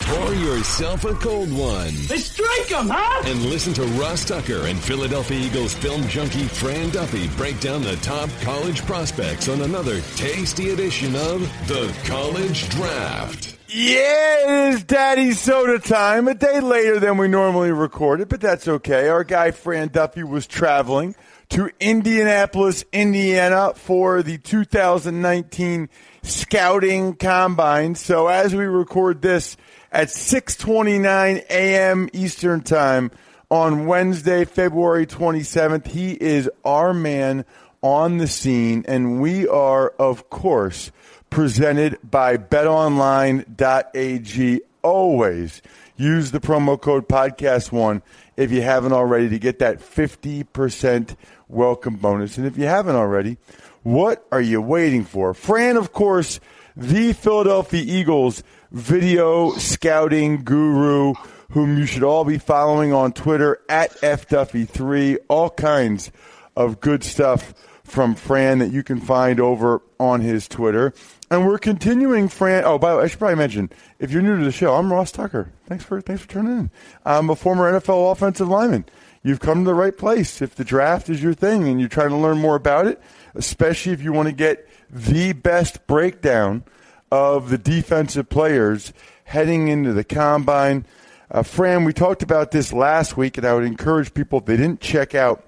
Pour yourself a cold one. Let's strike 'em, huh? And listen to Ross Tucker and Philadelphia Eagles film junkie Fran Duffy break down the top college prospects on another tasty edition of The College Draft. Yeah, it is Daddy Soda time. A day later than we normally record it, but that's okay. Our guy Fran Duffy was traveling to Indianapolis, Indiana for the 2019 Scouting Combine. So as we record this at 6:29 a.m. Eastern Time on Wednesday, February 27th, he is our man on the scene and we are of course presented by betonline.ag always use the promo code podcast1 if you haven't already to get that 50% welcome bonus. And if you haven't already, what are you waiting for? Fran, of course, the Philadelphia Eagles video scouting guru, whom you should all be following on Twitter at FDuffy3. All kinds of good stuff from Fran that you can find over on his Twitter. And we're continuing, Fran. Oh, by the way, I should probably mention if you're new to the show, I'm Ross Tucker. Thanks for thanks for tuning in. I'm a former NFL offensive lineman. You've come to the right place. If the draft is your thing and you're trying to learn more about it, especially if you want to get the best breakdown of the defensive players heading into the combine. Uh, Fran, we talked about this last week, and I would encourage people if they didn't check out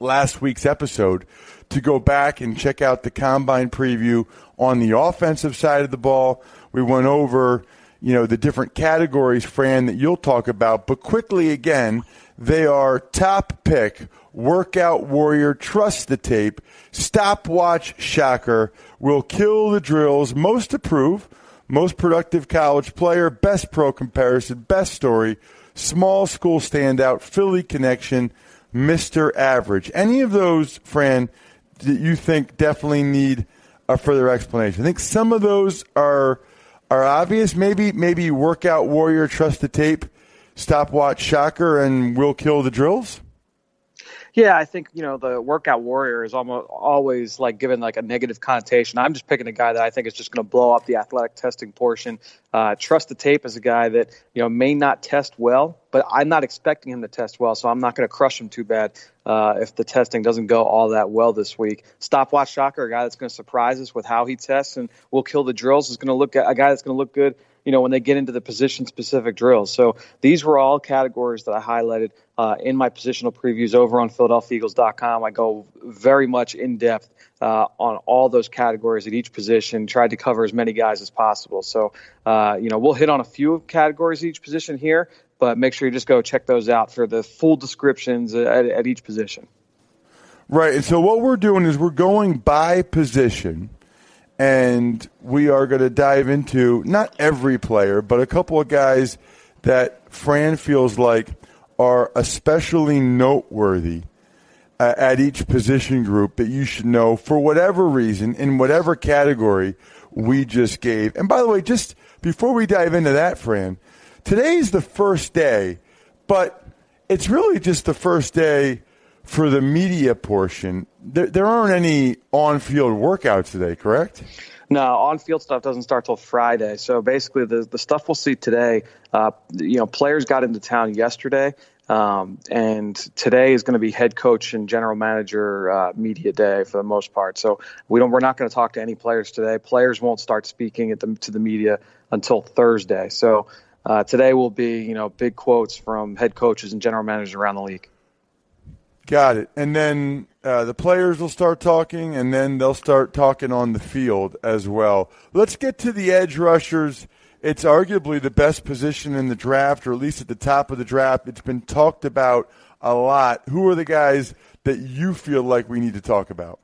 last week's episode to go back and check out the combine preview on the offensive side of the ball. We went over, you know, the different categories, Fran, that you'll talk about. But quickly again, they are top pick, workout warrior, trust the tape, stopwatch shocker, will kill the drills, most approved, most productive college player, best pro comparison, best story, small school standout, Philly connection, Mr. Average. Any of those, Fran, that you think definitely need a further explanation? I think some of those are are obvious. Maybe maybe workout warrior, trust the tape, stopwatch shocker, and will kill the drills. Yeah, I think you know the workout warrior is almost always like given like a negative connotation. I'm just picking a guy that I think is just going to blow up the athletic testing portion. Uh, Trust the tape is a guy that you know may not test well, but I'm not expecting him to test well, so I'm not going to crush him too bad uh, if the testing doesn't go all that well this week. Stopwatch shocker, a guy that's going to surprise us with how he tests and will kill the drills is going to look a guy that's going to look good you know, when they get into the position specific drills. So these were all categories that I highlighted uh, in my positional previews over on PhiladelphiaEagles.com. I go very much in depth uh, on all those categories at each position, tried to cover as many guys as possible. So, uh, you know, we'll hit on a few categories each position here, but make sure you just go check those out for the full descriptions at, at each position. Right. And so what we're doing is we're going by position and we are going to dive into not every player, but a couple of guys that Fran feels like are especially noteworthy uh, at each position group that you should know for whatever reason in whatever category we just gave. And by the way, just before we dive into that, Fran, today's the first day, but it's really just the first day for the media portion, there, there aren't any on field workouts today, correct? No, on field stuff doesn't start till Friday. So basically, the the stuff we'll see today, uh, you know, players got into town yesterday, um, and today is going to be head coach and general manager uh, media day for the most part. So we don't, we're not going to talk to any players today. Players won't start speaking at the, to the media until Thursday. So uh, today will be, you know, big quotes from head coaches and general managers around the league. Got it. And then uh, the players will start talking, and then they'll start talking on the field as well. Let's get to the edge rushers. It's arguably the best position in the draft, or at least at the top of the draft. It's been talked about a lot. Who are the guys that you feel like we need to talk about?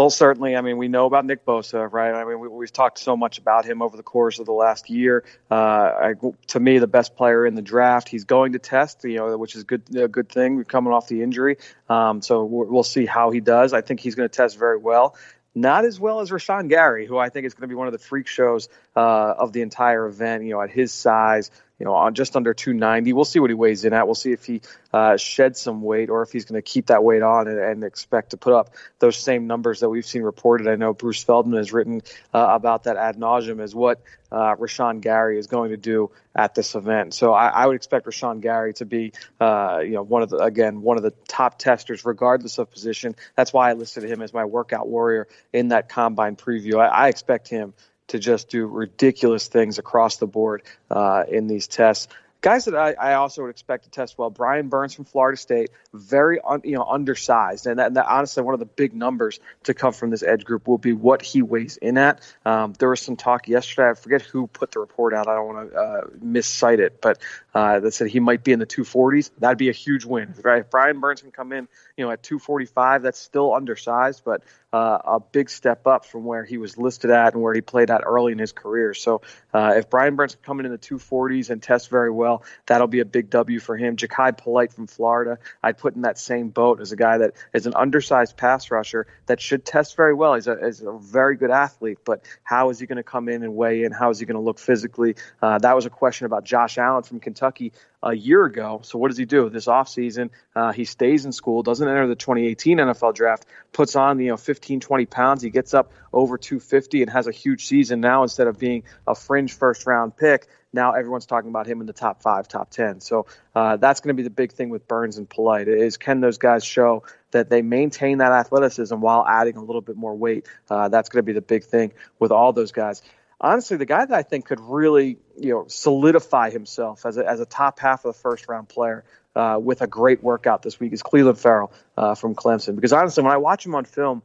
Well, certainly. I mean, we know about Nick Bosa, right? I mean, we, have talked so much about him over the course of the last year. Uh, I, to me, the best player in the draft. He's going to test, you know, which is good, a good thing. We're Coming off the injury, um, so we'll see how he does. I think he's going to test very well. Not as well as Rashan Gary, who I think is going to be one of the freak shows uh, of the entire event. You know, at his size, you know, on just under 290. We'll see what he weighs in at. We'll see if he uh, sheds some weight or if he's going to keep that weight on and, and, expect to put up those same numbers that we've seen reported. I know Bruce Feldman has written uh, about that ad nauseum as what uh, Rashan Gary is going to do at this event. So I, I would expect Rashan Gary to be, uh, you know, one of the again one of the top testers, regardless of position. That's why I listed him as my workout warrior in that combine preview. I, I expect him to just do ridiculous things across the board uh, in these tests. Guys that I, I, also would expect to test well. Brian Burns from Florida State, very un, you know undersized, and, that, and that, honestly one of the big numbers to come from this edge group will be what he weighs in at. Um, there was some talk yesterday. I forget who put the report out. I don't want to uh, miscite it, but uh, that said he might be in the 240s. That'd be a huge win. Right? If Brian Burns can come in, you know, at 245, that's still undersized, but uh, a big step up from where he was listed at and where he played at early in his career. So uh, if Brian Burns can come in in the 240s and test very well, that'll be a big W for him. Jachai Polite from Florida, I'd put in that same boat as a guy that is an undersized pass rusher that should test very well. He's a, he's a very good athlete, but how is he going to come in and weigh in? How is he going to look physically? Uh, that was a question about Josh Allen from Kentucky a year ago. So what does he do this offseason? Uh, he stays in school, doesn't enter the 2018 NFL draft, puts on you know 15, 20 pounds. He gets up over 250 and has a huge season now instead of being a fringe first round pick. Now everyone's talking about him in the top five, top 10. So uh, that's going to be the big thing with Burns and Polite is can those guys show that they maintain that athleticism while adding a little bit more weight? Uh, that's going to be the big thing with all those guys honestly, the guy that I think could really, you know, solidify himself as a, as a top half of the first round player uh, with a great workout this week is Clelin Ferrell uh, from Clemson. Because honestly, when I watch him on film,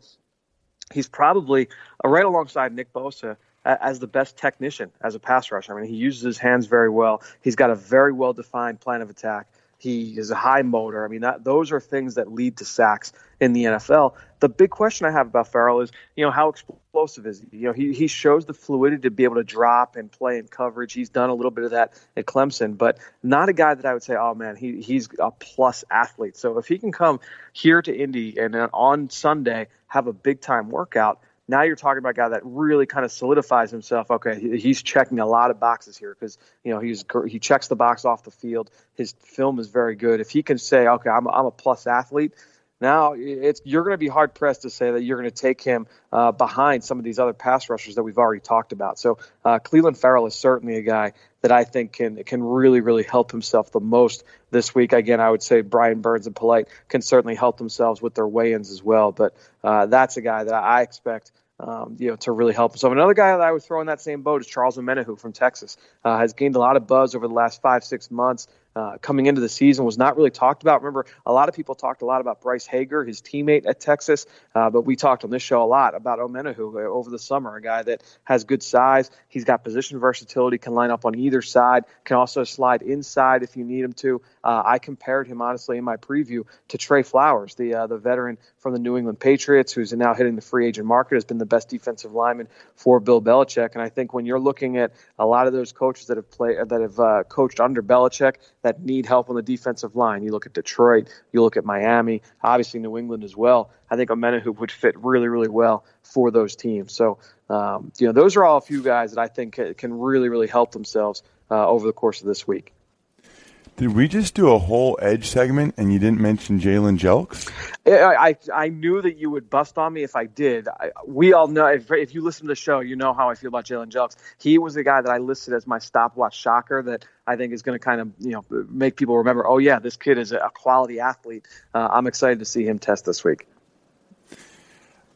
he's probably uh, right alongside Nick Bosa as the best technician as a pass rusher. I mean, he uses his hands very well. He's got a very well defined plan of attack. He is a high motor. I mean, that, those are things that lead to sacks in the NFL. The big question I have about Ferrell is, you know, how explosive is he? You know, he, he shows the fluidity to be able to drop and play in coverage. He's done a little bit of that at Clemson, but not a guy that I would say, oh man, he, he's a plus athlete. So if he can come here to Indy and on Sunday have a big time workout, now you're talking about a guy that really kind of solidifies himself. Okay, he's checking a lot of boxes here because you know he's he checks the box off the field. His film is very good. If he can say, okay, I'm I'm a plus athlete, now it's you're going to be hard pressed to say that you're going to take him uh, behind some of these other pass rushers that we've already talked about. So uh, Clelin Ferrell is certainly a guy that I think can can really really help himself the most this week. Again, I would say Brian Burns and Polite can certainly help themselves with their weigh-ins as well. But uh, that's a guy that I expect um, you know, to really help So Another guy that I would throw in that same boat is Charles Omenihu from Texas. Uh, has gained a lot of buzz over the last five, six months uh, coming into the season was not really talked about. Remember, a lot of people talked a lot about Breckyn Hager, his teammate at Texas, uh, but we talked on this show a lot about Omenihu over the summer, a guy that has good size. He's got position versatility, can line up on either side, can also slide inside if you need him to. Uh, I compared him honestly in my preview to Trey Flowers, the uh, the veteran from the New England Patriots, who's now hitting the free agent market, has been the best defensive lineman for Bill Belichick. And I think when you're looking at a lot of those coaches that have played that have uh, coached under Belichick, that need help on the defensive line. You look at Detroit, you look at Miami, obviously New England as well. I think Omenihu would fit really, really well for those teams. So, um, you know, those are all a few guys that I think can really, really help themselves uh, over the course of this week. Did we just do a whole edge segment and you didn't mention Jalen Jelks? I, I, I knew that you would bust on me if I did. I, we all know if, if you listen to the show, you know how I feel about Jalen Jelks. He was the guy that I listed as my stopwatch shocker that I think is going to kind of you know make people remember. Oh yeah, this kid is a quality athlete. Uh, I'm excited to see him test this week.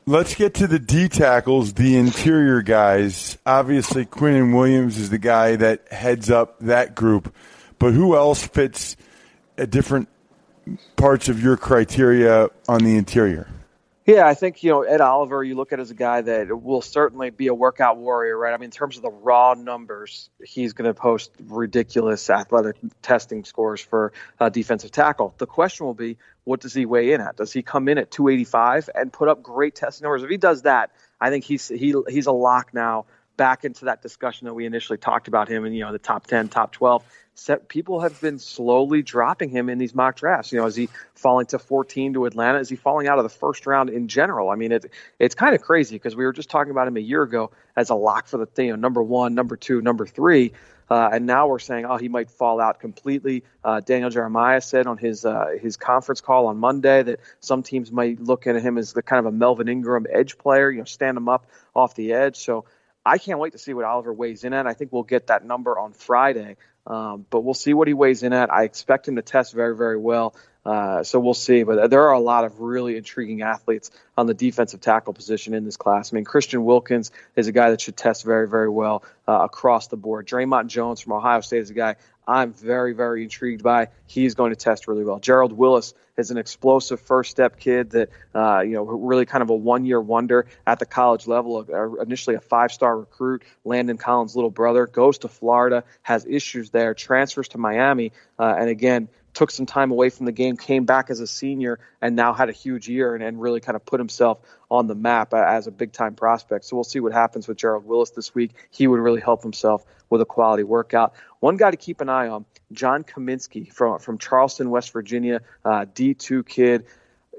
Let's get to the D tackles, the interior guys. Obviously, Quinnen Williams is the guy that heads up that group. But who else fits a different parts of your criteria on the interior? Yeah, I think you know Ed Oliver. You look at as a guy that will certainly be a workout warrior, right? I mean, in terms of the raw numbers, he's going to post ridiculous athletic testing scores for uh, defensive tackle. The question will be, what does he weigh in at? Does he come in at 285 and put up great testing numbers? If he does that, I think he's he he's a lock now back into that discussion that we initially talked about him in you know the top 10, top 12 set, people have been slowly dropping him in these mock drafts. You know, is he falling to 14 to Atlanta? Is he falling out of the first round in general? I mean, it, it's kind of crazy because we were just talking about him a year ago as a lock for the you know number one, number two, number three. Uh, and now we're saying, oh, he might fall out completely. Uh, Daniel Jeremiah said on his uh, his conference call on Monday that some teams might look at him as the kind of a Melvin Ingram edge player, you know, stand him up off the edge. So I can't wait to see what Oliver weighs in at. I think we'll get that number on Friday. Um, but we'll see what he weighs in at. I expect him to test very, very well. Uh, so we'll see. But there are a lot of really intriguing athletes on the defensive tackle position in this class. I mean, Christian Wilkins is a guy that should test very, very well uh, across the board. Dre'Mont Jones from Ohio State is a guy I'm very, very intrigued by. He's going to test really well. Gerald Willis is an explosive first step kid that, uh, you know, really kind of a one year wonder at the college level. Uh, initially a five star recruit, Landon Collins' little brother, goes to Florida, has issues there, transfers to Miami, uh, and again, took some time away from the game, came back as a senior, and now had a huge year and, and really kind of put himself on the map as a big time prospect. So we'll see what happens with Gerald Willis this week. He would really help himself with a quality workout. One guy to keep an eye on, John Cominsky from from Charleston, West Virginia, uh, D2 kid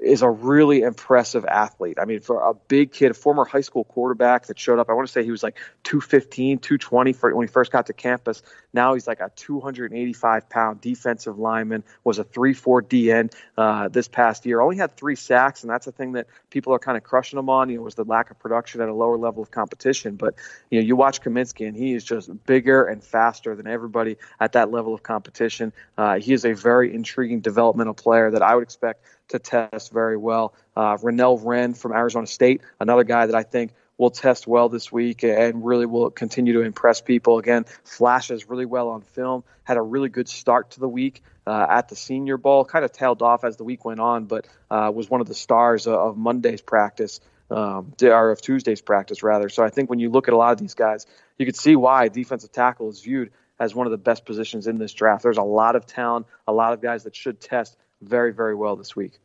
is a really impressive athlete. I mean, for a big kid, a former high school quarterback that showed up, I want to say he was like 215, 220 for, when he first got to campus. Now he's like a 285 pound defensive lineman, was a 3 4 DN uh, this past year. Only had three sacks, and that's the thing that people are kind of crushing him on, you know, was the lack of production at a lower level of competition. But, you know, you watch Cominsky, and he is just bigger and faster than everybody at that level of competition. Uh, he is a very intriguing developmental player that I would expect to test very well. Uh, Renell Wren from Arizona State, another guy that I think will test well this week and really will continue to impress people. Again, flashes really well on film, had a really good start to the week uh, at the Senior Bowl, kind of tailed off as the week went on, but uh, was one of the stars of Monday's practice. Um, or of Tuesday's practice, rather. So I think when you look at a lot of these guys, you can see why defensive tackle is viewed as one of the best positions in this draft. There's a lot of talent, a lot of guys that should test very, very well this week.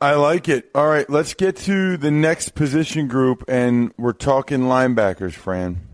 I like it. All right, let's get to the next position group, and we're talking linebackers, Fran.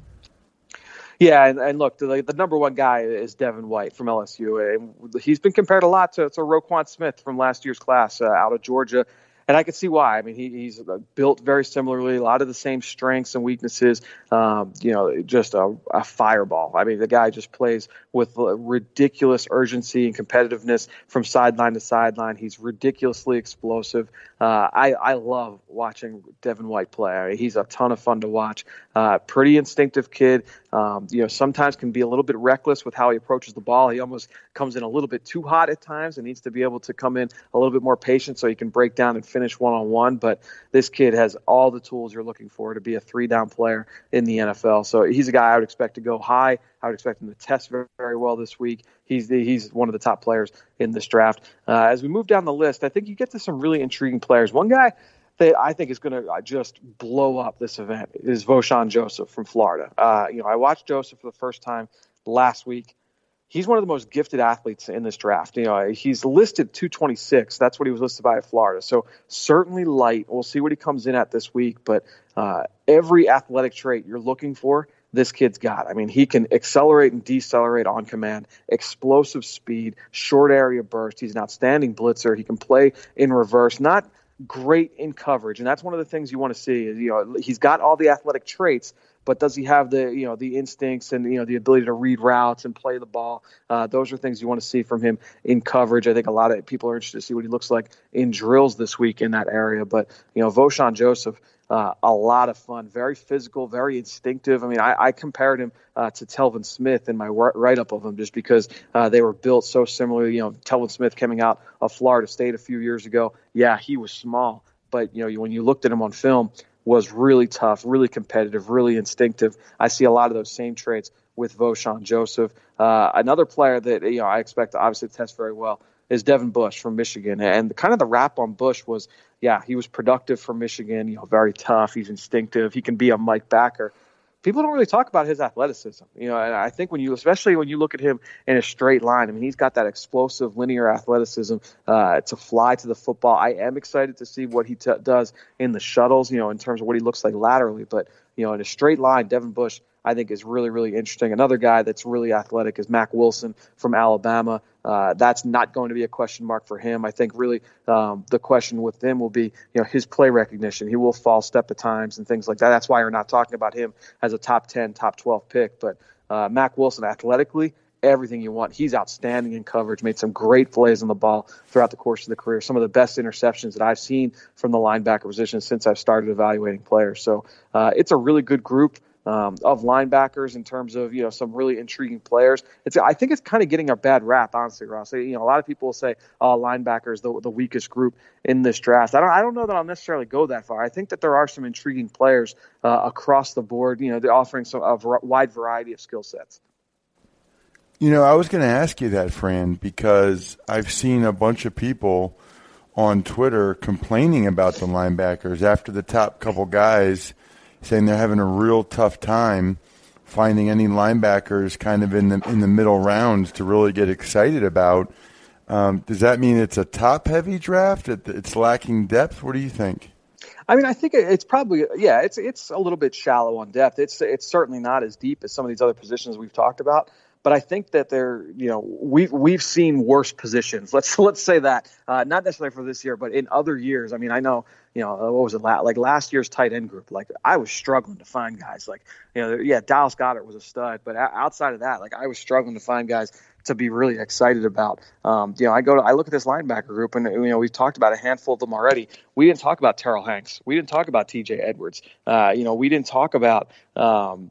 Yeah, and, and look, the, the, number one guy is Devin White from LSU. And he's been compared a lot to, to Roquan Smith from last year's class uh, out of Georgia and I can see why. I mean, he, he's built very similarly, a lot of the same strengths and weaknesses. Um, you know, just a, a, fireball. I mean, the guy just plays with ridiculous urgency and competitiveness from sideline to sideline. He's ridiculously explosive. Uh, I, I love watching Devin White play. He's a ton of fun to watch. Uh, pretty instinctive kid. Um, you know, sometimes can be a little bit reckless with how he approaches the ball. He almost comes in a little bit too hot at times and needs to be able to come in a little bit more patient so he can break down and finish one on one. But this kid has all the tools you're looking for to be a three down player in the NFL. So he's a guy I would expect to go high. I would expect him to test very, very well this week. He's the, he's one of the top players in this draft. Uh, as we move down the list, I think you get to some really intriguing players. One guy that I think is going to uh, just blow up this event is Vosean Joseph from Florida. Uh, you know, I watched Joseph for the first time last week. He's one of the most gifted athletes in this draft. You know, he's listed 226. That's what he was listed by at Florida. So certainly light. We'll see what he comes in at this week. But uh, every athletic trait you're looking for, this kid's got. I mean, he can accelerate and decelerate on command, explosive speed, short area burst. He's an outstanding blitzer. He can play in reverse. Not great in coverage, and that's one of the things you want to see. Is, you know, he's got all the athletic traits, but does he have the you know the instincts and you know the ability to read routes and play the ball? Uh, those are things you want to see from him in coverage. I think a lot of people are interested to see what he looks like in drills this week in that area. But you know, Vosean Joseph uh, a lot of fun, very physical, very instinctive. I mean, I, I compared him uh, to Telvin Smith in my write up of him just because uh, they were built so similarly. You know, Telvin Smith coming out of Florida State a few years ago, yeah, he was small, but you know, when you looked at him on film, was really tough, really competitive, really instinctive. I see a lot of those same traits with Vosean Joseph. Uh, another player that you know I expect to obviously test very well is Devin Bush from Michigan. And kind of the rap on Bush was, yeah, he was productive for Michigan, you know, very tough. He's instinctive. He can be a Mike Backer people don't really talk about his athleticism. You know, and I think when you, especially when you look at him in a straight line, I mean, he's got that explosive linear athleticism uh, to fly to the football. I am excited to see what he t- does in the shuttles. You know, in terms of what he looks like laterally, but you know, in a straight line, Devin Bush I think is really, really interesting. Another guy that's really athletic is Mack Wilson from Alabama. Uh, that's not going to be a question mark for him. I think really um, the question with him will be, you know, his play recognition. He will fall step at times and things like that. That's why we're not talking about him as a top 10, top 12 pick. But uh, Mack Wilson athletically, everything you want. He's outstanding in coverage, made some great plays on the ball throughout the course of the career. Some of the best interceptions that I've seen from the linebacker position since I've started evaluating players. So uh, it's a really good group um, of linebackers in terms of you know some really intriguing players. It's I think it's kind of getting a bad rap, honestly, Ross. You know, a lot of people will say, "Oh, linebackers the the weakest group in this draft." I don't I don't know that I'll necessarily go that far. I think that there are some intriguing players uh, across the board. You know, they're offering some a wide variety of skill sets. You know, I was going to ask you that, Fran, because I've seen a bunch of people on Twitter complaining about the linebackers after the top couple guys saying they're having a real tough time finding any linebackers kind of in the in the middle rounds to really get excited about. Um, does that mean it's a top heavy draft? It's lacking depth. What do you think? I mean, I think it's probably yeah, it's it's a little bit shallow on depth. It's it's certainly not as deep as some of these other positions we've talked about. But I think that they're, you know, we've we've seen worse positions. Let's let's say that, uh, not necessarily for this year, but in other years. I mean, I know, you know, what was it? Like last year's tight end group. Like I was struggling to find guys. Like, you know, yeah, Dallas Goedert was a stud, but outside of that, like I was struggling to find guys to be really excited about. Um, you know, I go to I look at this linebacker group, and you know we've talked about a handful of them already. We didn't talk about Terrill Hanks. We didn't talk about T.J. Edwards. Uh, you know, we didn't talk about. Um,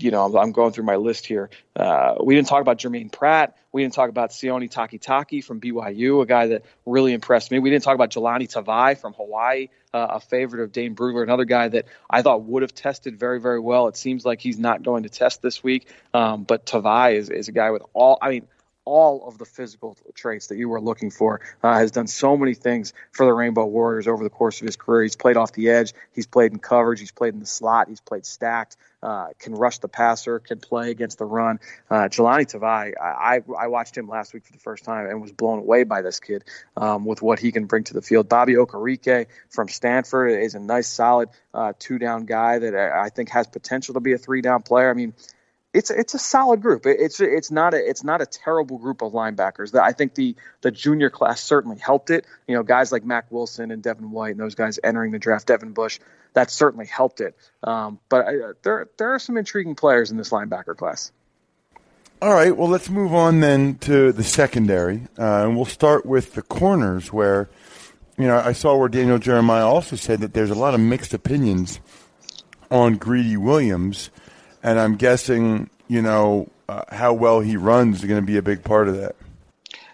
you know, I'm, I'm, going through my list here. Uh, we didn't talk about Germaine Pratt. We didn't talk about Sione Takitaki from BYU, a guy that really impressed me. We didn't talk about Jahlani Tavai from Hawaii, uh, a favorite of Dane Brugler, another guy that I thought would have tested very, very well. It seems like he's not going to test this week, um, but Tavai is, is a guy with all. I mean, all of the physical traits that you were looking for. Uh, has done so many things for the Rainbow Warriors over the course of his career. He's played off the edge. He's played in coverage. He's played in the slot. He's played stacked. Uh, can rush the passer. Can play against the run. Uh, Jahlani Tavai, I, I, watched him last week for the first time and was blown away by this kid um, with what he can bring to the field. Bobby Okereke from Stanford is a nice, solid uh, two down guy that I think has potential to be a three down player. I mean, it's it's a solid group. It's it's not a it's not a terrible group of linebackers. I think the the junior class certainly helped it. You know, guys like Mack Wilson and Devin White and those guys entering the draft, Devin Bush, that certainly helped it. Um, but I, there there are some intriguing players in this linebacker class. All right, well, let's move on then to the secondary, uh, and we'll start with the corners, where you know I saw where Daniel Jeremiah also said that there's a lot of mixed opinions on Greedy Williams and I'm guessing you know uh, how well he runs is going to be a big part of that.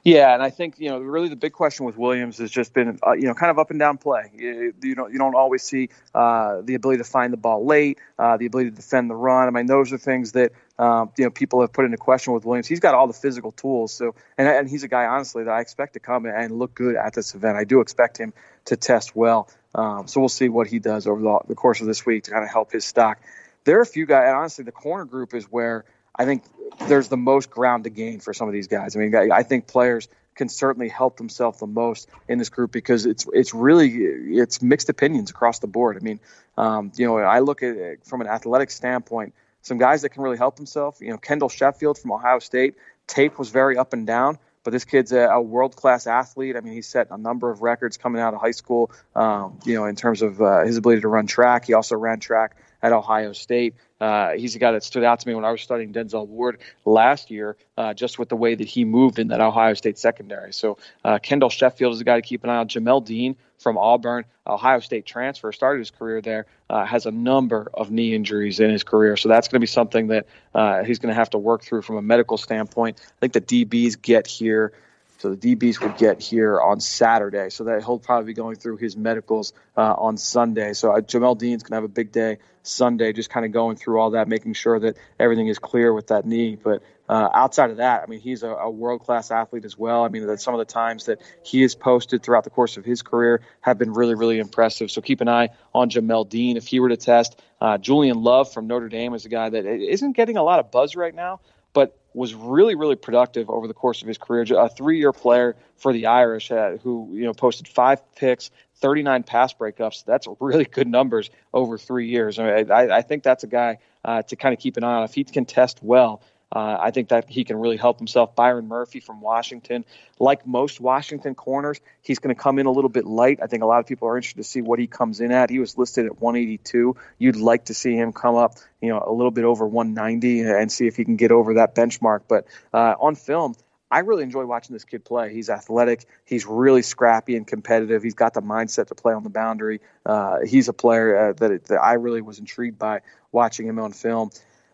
Yeah, and I think you know really the big question with Williams has just been uh, you know kind of up and down play. You, you don't you don't always see uh, the ability to find the ball late, uh, the ability to defend the run. I mean those are things that um, you know people have put into question with Williams. He's got all the physical tools, so and and he's a guy honestly that I expect to come and look good at this event. I do expect him to test well. Um, so we'll see what he does over the, the course of this week to kind of help his stock there are a few guys. And honestly, the corner group is where I think there's the most ground to gain for some of these guys. I mean, I think players can certainly help themselves the most in this group because it's it's really it's mixed opinions across the board. I mean, um, you know, I look at it from an athletic standpoint. Some guys that can really help themselves. You know, Kendall Sheffield from Ohio State. Tape was very up and down, but this kid's a, a world class athlete. I mean, he set a number of records coming out of high school. Um, you know, in terms of uh, his ability to run track, he also ran track at Ohio State. Uh, he's a guy that stood out to me when I was studying Denzel Ward last year, uh, just with the way that he moved in that Ohio State secondary. So uh, Kendall Sheffield is a guy to keep an eye on. Jamel Dean from Auburn, Ohio State transfer, started his career there, uh, has a number of knee injuries in his career. So that's going to be something that uh, he's going to have to work through from a medical standpoint. I think the DBs get here. So the DBs would get here on Saturday. So that he'll probably be going through his medicals uh, on Sunday. So uh, Jamel Dean's going to have a big day Sunday, just kind of going through all that, making sure that everything is clear with that knee. But uh, outside of that, I mean, he's a, a world class athlete as well. I mean, that some of the times that he has posted throughout the course of his career have been really, really impressive. So keep an eye on Jamel Dean if he were to test. Uh, Julian Love from Notre Dame is a guy that isn't getting a lot of buzz right now, but was really, really productive over the course of his career. A three-year player for the Irish, uh, who you know posted five picks, 39 pass breakups. That's really good numbers over three years. I, mean, I, I think that's a guy uh, to kind of keep an eye on. If he can test well, uh, I think that he can really help himself. Byron Murphy from Washington, like most Washington corners, he's going to come in a little bit light. I think a lot of people are interested to see what he comes in at. He was listed at 182. You'd like to see him come up, you know, a little bit over 190 and see if he can get over that benchmark. But uh, on film, I really enjoy watching this kid play. He's athletic. He's really scrappy and competitive. He's got the mindset to play on the boundary. Uh, he's a player uh, that, that I really was intrigued by watching him on film.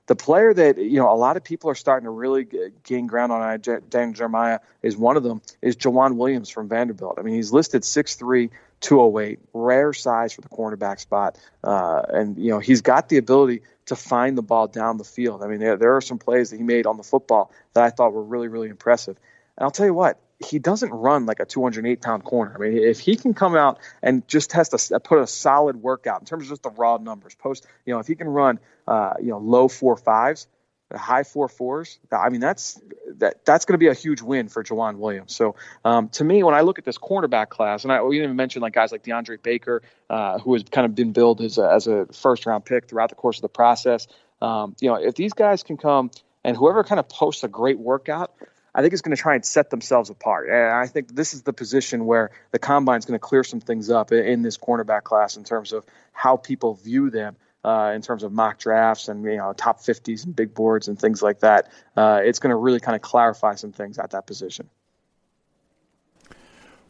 The player that you know a lot of people are starting to really gain ground on, Dan Jeremiah is one of them. Is Joejuan Williams from Vanderbilt? I mean, he's listed 6'3", 208, rare size for the cornerback spot, uh, and you know he's got the ability to find the ball down the field. I mean, there, there are some plays that he made on the football that I thought were really, really impressive. And I'll tell you what, he doesn't run like a 208 pound corner. I mean, if he can come out and just test a put a solid workout in terms of just the raw numbers, post, you know, if he can run, uh, you know, low four fives, high four fours. I mean, that's that that's going to be a huge win for Joejuan Williams. So um, to me, when I look at this cornerback class, and I we didn't even mention like guys like DeAndre Baker, uh, who has kind of been billed as a, as a first round pick throughout the course of the process. Um, you know, if these guys can come and whoever kind of posts a great workout, I think is going to try and set themselves apart. And I think this is the position where the combine is going to clear some things up in this cornerback class in terms of how people view them. Uh, in terms of mock drafts and you know top 50s and big boards and things like that, uh, it's going to really kind of clarify some things at that position.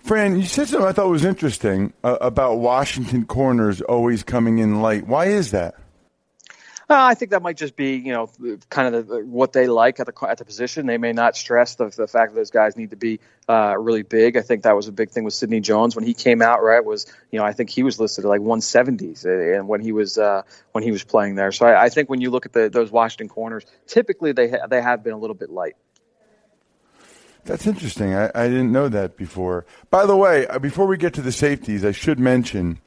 Fran, you said something I thought was interesting uh, about Washington corners always coming in light. Why is that? Uh, I think that might just be, you know, kind of the, what they like at the at the position. They may not stress the, the fact that those guys need to be uh, really big. I think that was a big thing with Sidney Jones when he came out. Right, was you know I think he was listed at like 170s, uh, and when he was uh, when he was playing there. So I, I think when you look at the, those Washington corners, typically they ha- they have been a little bit light. That's interesting. I, I didn't know that before. By the way, uh, before we get to the safeties, I should mention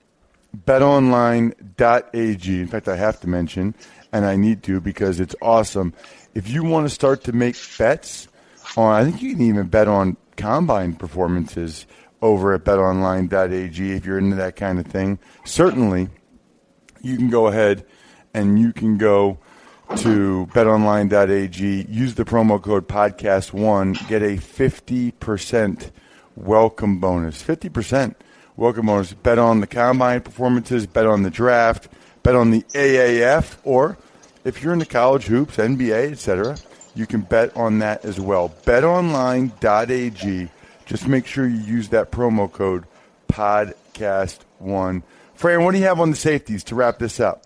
betonline.ag. In fact, I have to mention, and I need to because it's awesome. If you want to start to make bets on, I think you can even bet on combine performances over at betonline.ag if you're into that kind of thing. Certainly, you can go ahead and you can go to betonline.ag, use the promo code podcast1, get a 50% welcome bonus. 50% Welcome owners. Bet on the combine performances, bet on the draft, bet on the AAF, or if you're in the college hoops, NBA, etc., you can bet on that as well. BetOnline.ag. Just make sure you use that promo code podcast1. Fran, what do you have on the safeties to wrap this up?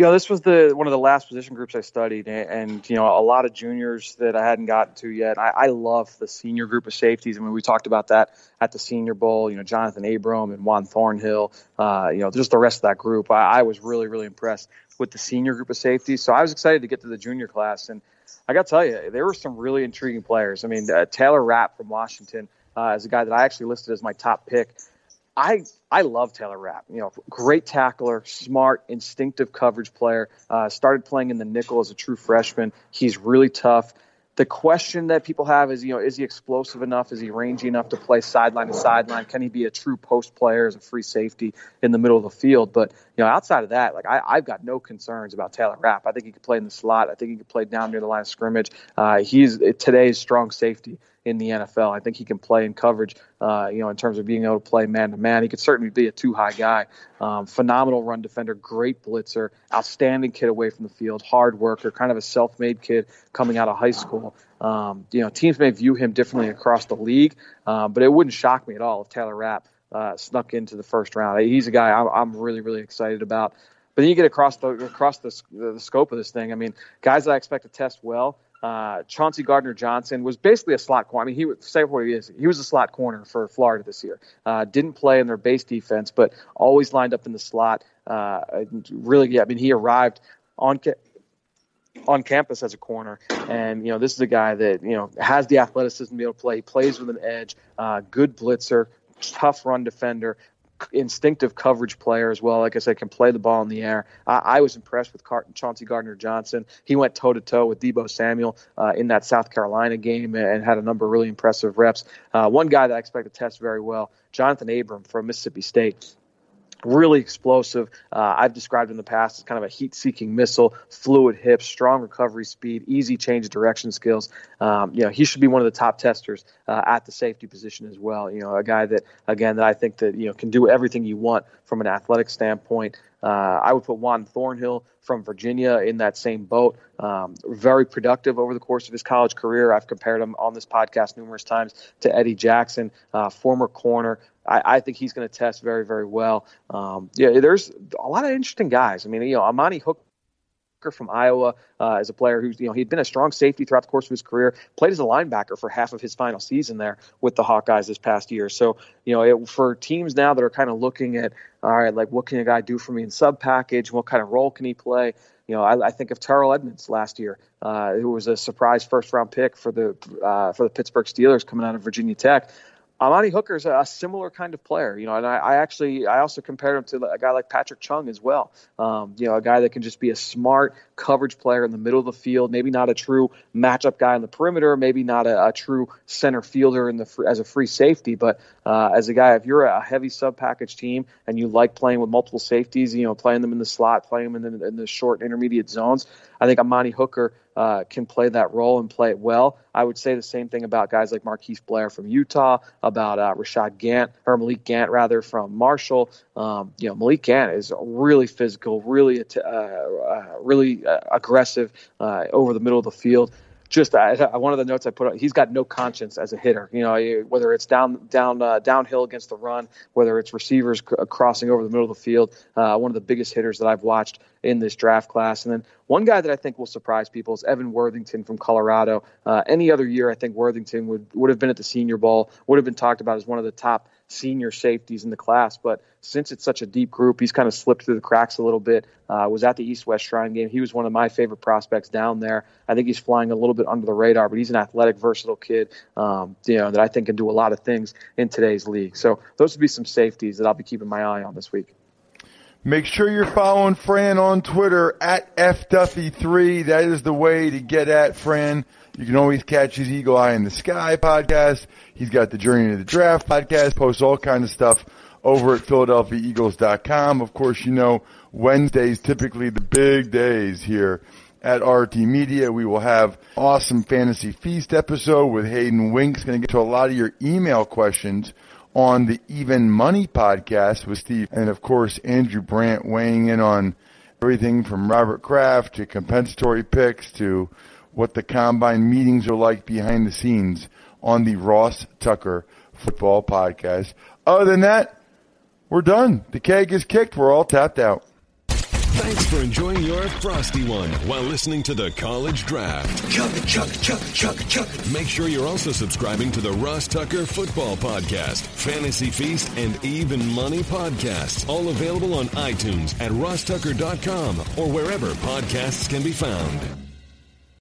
You know, this was the one of the last position groups I studied, and, you know, a lot of juniors that I hadn't gotten to yet. I, I love the senior group of safeties. I mean, we talked about that at the Senior Bowl. You know, Jonathan Abram and Juan Thornhill. Uh, you know, just the rest of that group. I, I was really, really impressed with the senior group of safeties. So I was excited to get to the junior class, and I got to tell you, there were some really intriguing players. I mean, uh, Taylor Rapp from Washington uh, is a guy that I actually listed as my top pick. I I love Taylor Rapp. You know, great tackler, smart, instinctive coverage player. Uh, started playing in the nickel as a true freshman. He's really tough. The question that people have is, you know, is he explosive enough? Is he rangy enough to play sideline to sideline? Can he be a true post player as a free safety in the middle of the field? But you know, outside of that, like I, have got no concerns about Taylor Rapp. I think he could play in the slot. I think he could play down near the line of scrimmage. Uh, he's today's strong safety in the NFL. I think he can play in coverage, uh, you know, in terms of being able to play man to man. He could certainly be a two high guy. Um, phenomenal run defender, great blitzer, outstanding kid away from the field, hard worker, kind of a self made kid coming out of high school. Um, you know, teams may view him differently across the league, uh, but it wouldn't shock me at all if Taylor Rapp uh, snuck into the first round. He's a guy I'm, I'm really, really excited about. But then you get across the across the, the scope of this thing. I mean, guys that I expect to test well. Uh, Chauncey Gardner Johnson was basically a slot corner. I mean, he would say what he is. He was a slot corner for Florida this year. Uh, didn't play in their base defense, but always lined up in the slot. Uh, really, yeah, I mean, he arrived on. On campus as a corner. And, you know, this is a guy that, you know, has the athleticism to be able to play. He plays with an edge, uh, good blitzer, tough run defender, instinctive coverage player as well. Like I said, can play the ball in the air. I, I was impressed with Car- Chauncey Gardner Johnson. He went toe to toe with Deebo Samuel uh, in that South Carolina game and had a number of really impressive reps. Uh, one guy that I expect to test very well, Jonathan Abram from Mississippi State really explosive. Uh, I've described in the past as kind of a heat-seeking missile, fluid hips, strong recovery speed, easy change of direction skills. Um, you know, he should be one of the top testers uh, at the safety position as well. You know, a guy that again that I think that you know can do everything you want from an athletic standpoint. Uh, I would put Juan Thornhill from Virginia in that same boat. Um, very productive over the course of his college career. I've compared him on this podcast numerous times to Eddie Jackson, uh, former corner. I, I think he's going to test very, very well. Um, yeah, there's a lot of interesting guys. I mean, you know, Amani Hook from Iowa uh, as a player who's you know he'd been a strong safety throughout the course of his career. Played as a linebacker for half of his final season there with the Hawkeyes this past year. So you know it, for teams now that are kind of looking at all right, like what can a guy do for me in sub package? What kind of role can he play? You know, I, I think of Terrell Edmunds last year, uh, who was a surprise first round pick for the uh, for the Pittsburgh Steelers coming out of Virginia Tech. Amani Hooker's a, a similar kind of player, you know, and I, I, actually I also compared him to a guy like Patrick Chung as well. Um, you know, a guy that can just be a smart coverage player in the middle of the field, maybe not a true matchup guy on the perimeter, maybe not a, a true center fielder in the as a free safety, but uh, as a guy, if you're a heavy sub package team and you like playing with multiple safeties, you know, playing them in the slot, playing them in the, in the short intermediate zones, I think Amani Hooker uh, can play that role and play it well. I would say the same thing about guys like Marquise Blair from Utah, about uh, Rashad Gant or Malik Gant rather from Marshall. Um, you know, Malik Gant is really physical, really, uh, uh really uh, aggressive uh, over the middle of the field just one of the notes I put. Out, he's got no conscience as a hitter. You know, whether it's down down uh, downhill against the run, whether it's receivers c- crossing over the middle of the field. Uh, one of the biggest hitters that I've watched in this draft class. And then one guy that I think will surprise people is Evan Worthington from Colorado. Uh, any other year, I think Worthington would would have been at the Senior Bowl, would have been talked about as one of the top senior safeties in the class. But since it's such a deep group, he's kind of slipped through the cracks a little bit. Uh, was at the East West Shrine game. He was one of my favorite prospects down there. I think he's flying a little bit under the radar, but he's an athletic, versatile kid, um, you know, that I think can do a lot of things in today's league. So those would be some safeties that I'll be keeping my eye on this week. Make sure you're following Fran on Twitter at FDuffy3. That is the way to get at Fran. You can always catch his Eagle Eye in the Sky podcast. He's got the Journey to the Draft podcast, posts all kinds of stuff over at PhiladelphiaEagles.com. Of course, you know, Wednesdays typically the big days here at RT Media. We will have awesome fantasy feast episode with Hayden Winks. Going to get to a lot of your email questions on the Even Money podcast with Steve. And of course, Andrew Brandt weighing in on everything from Robert Kraft to compensatory picks to what the combine meetings are like behind the scenes on the Ross Tucker football podcast. Other than that, we're done. The keg is kicked. We're all tapped out. Thanks for enjoying your frosty one while listening to the college draft. Chug, chug, chug, chug, chug. Make sure you're also subscribing to the Ross Tucker Football Podcast, Fantasy Feast, and Even Money Podcasts, all available on iTunes at rosstucker.com or wherever podcasts can be found.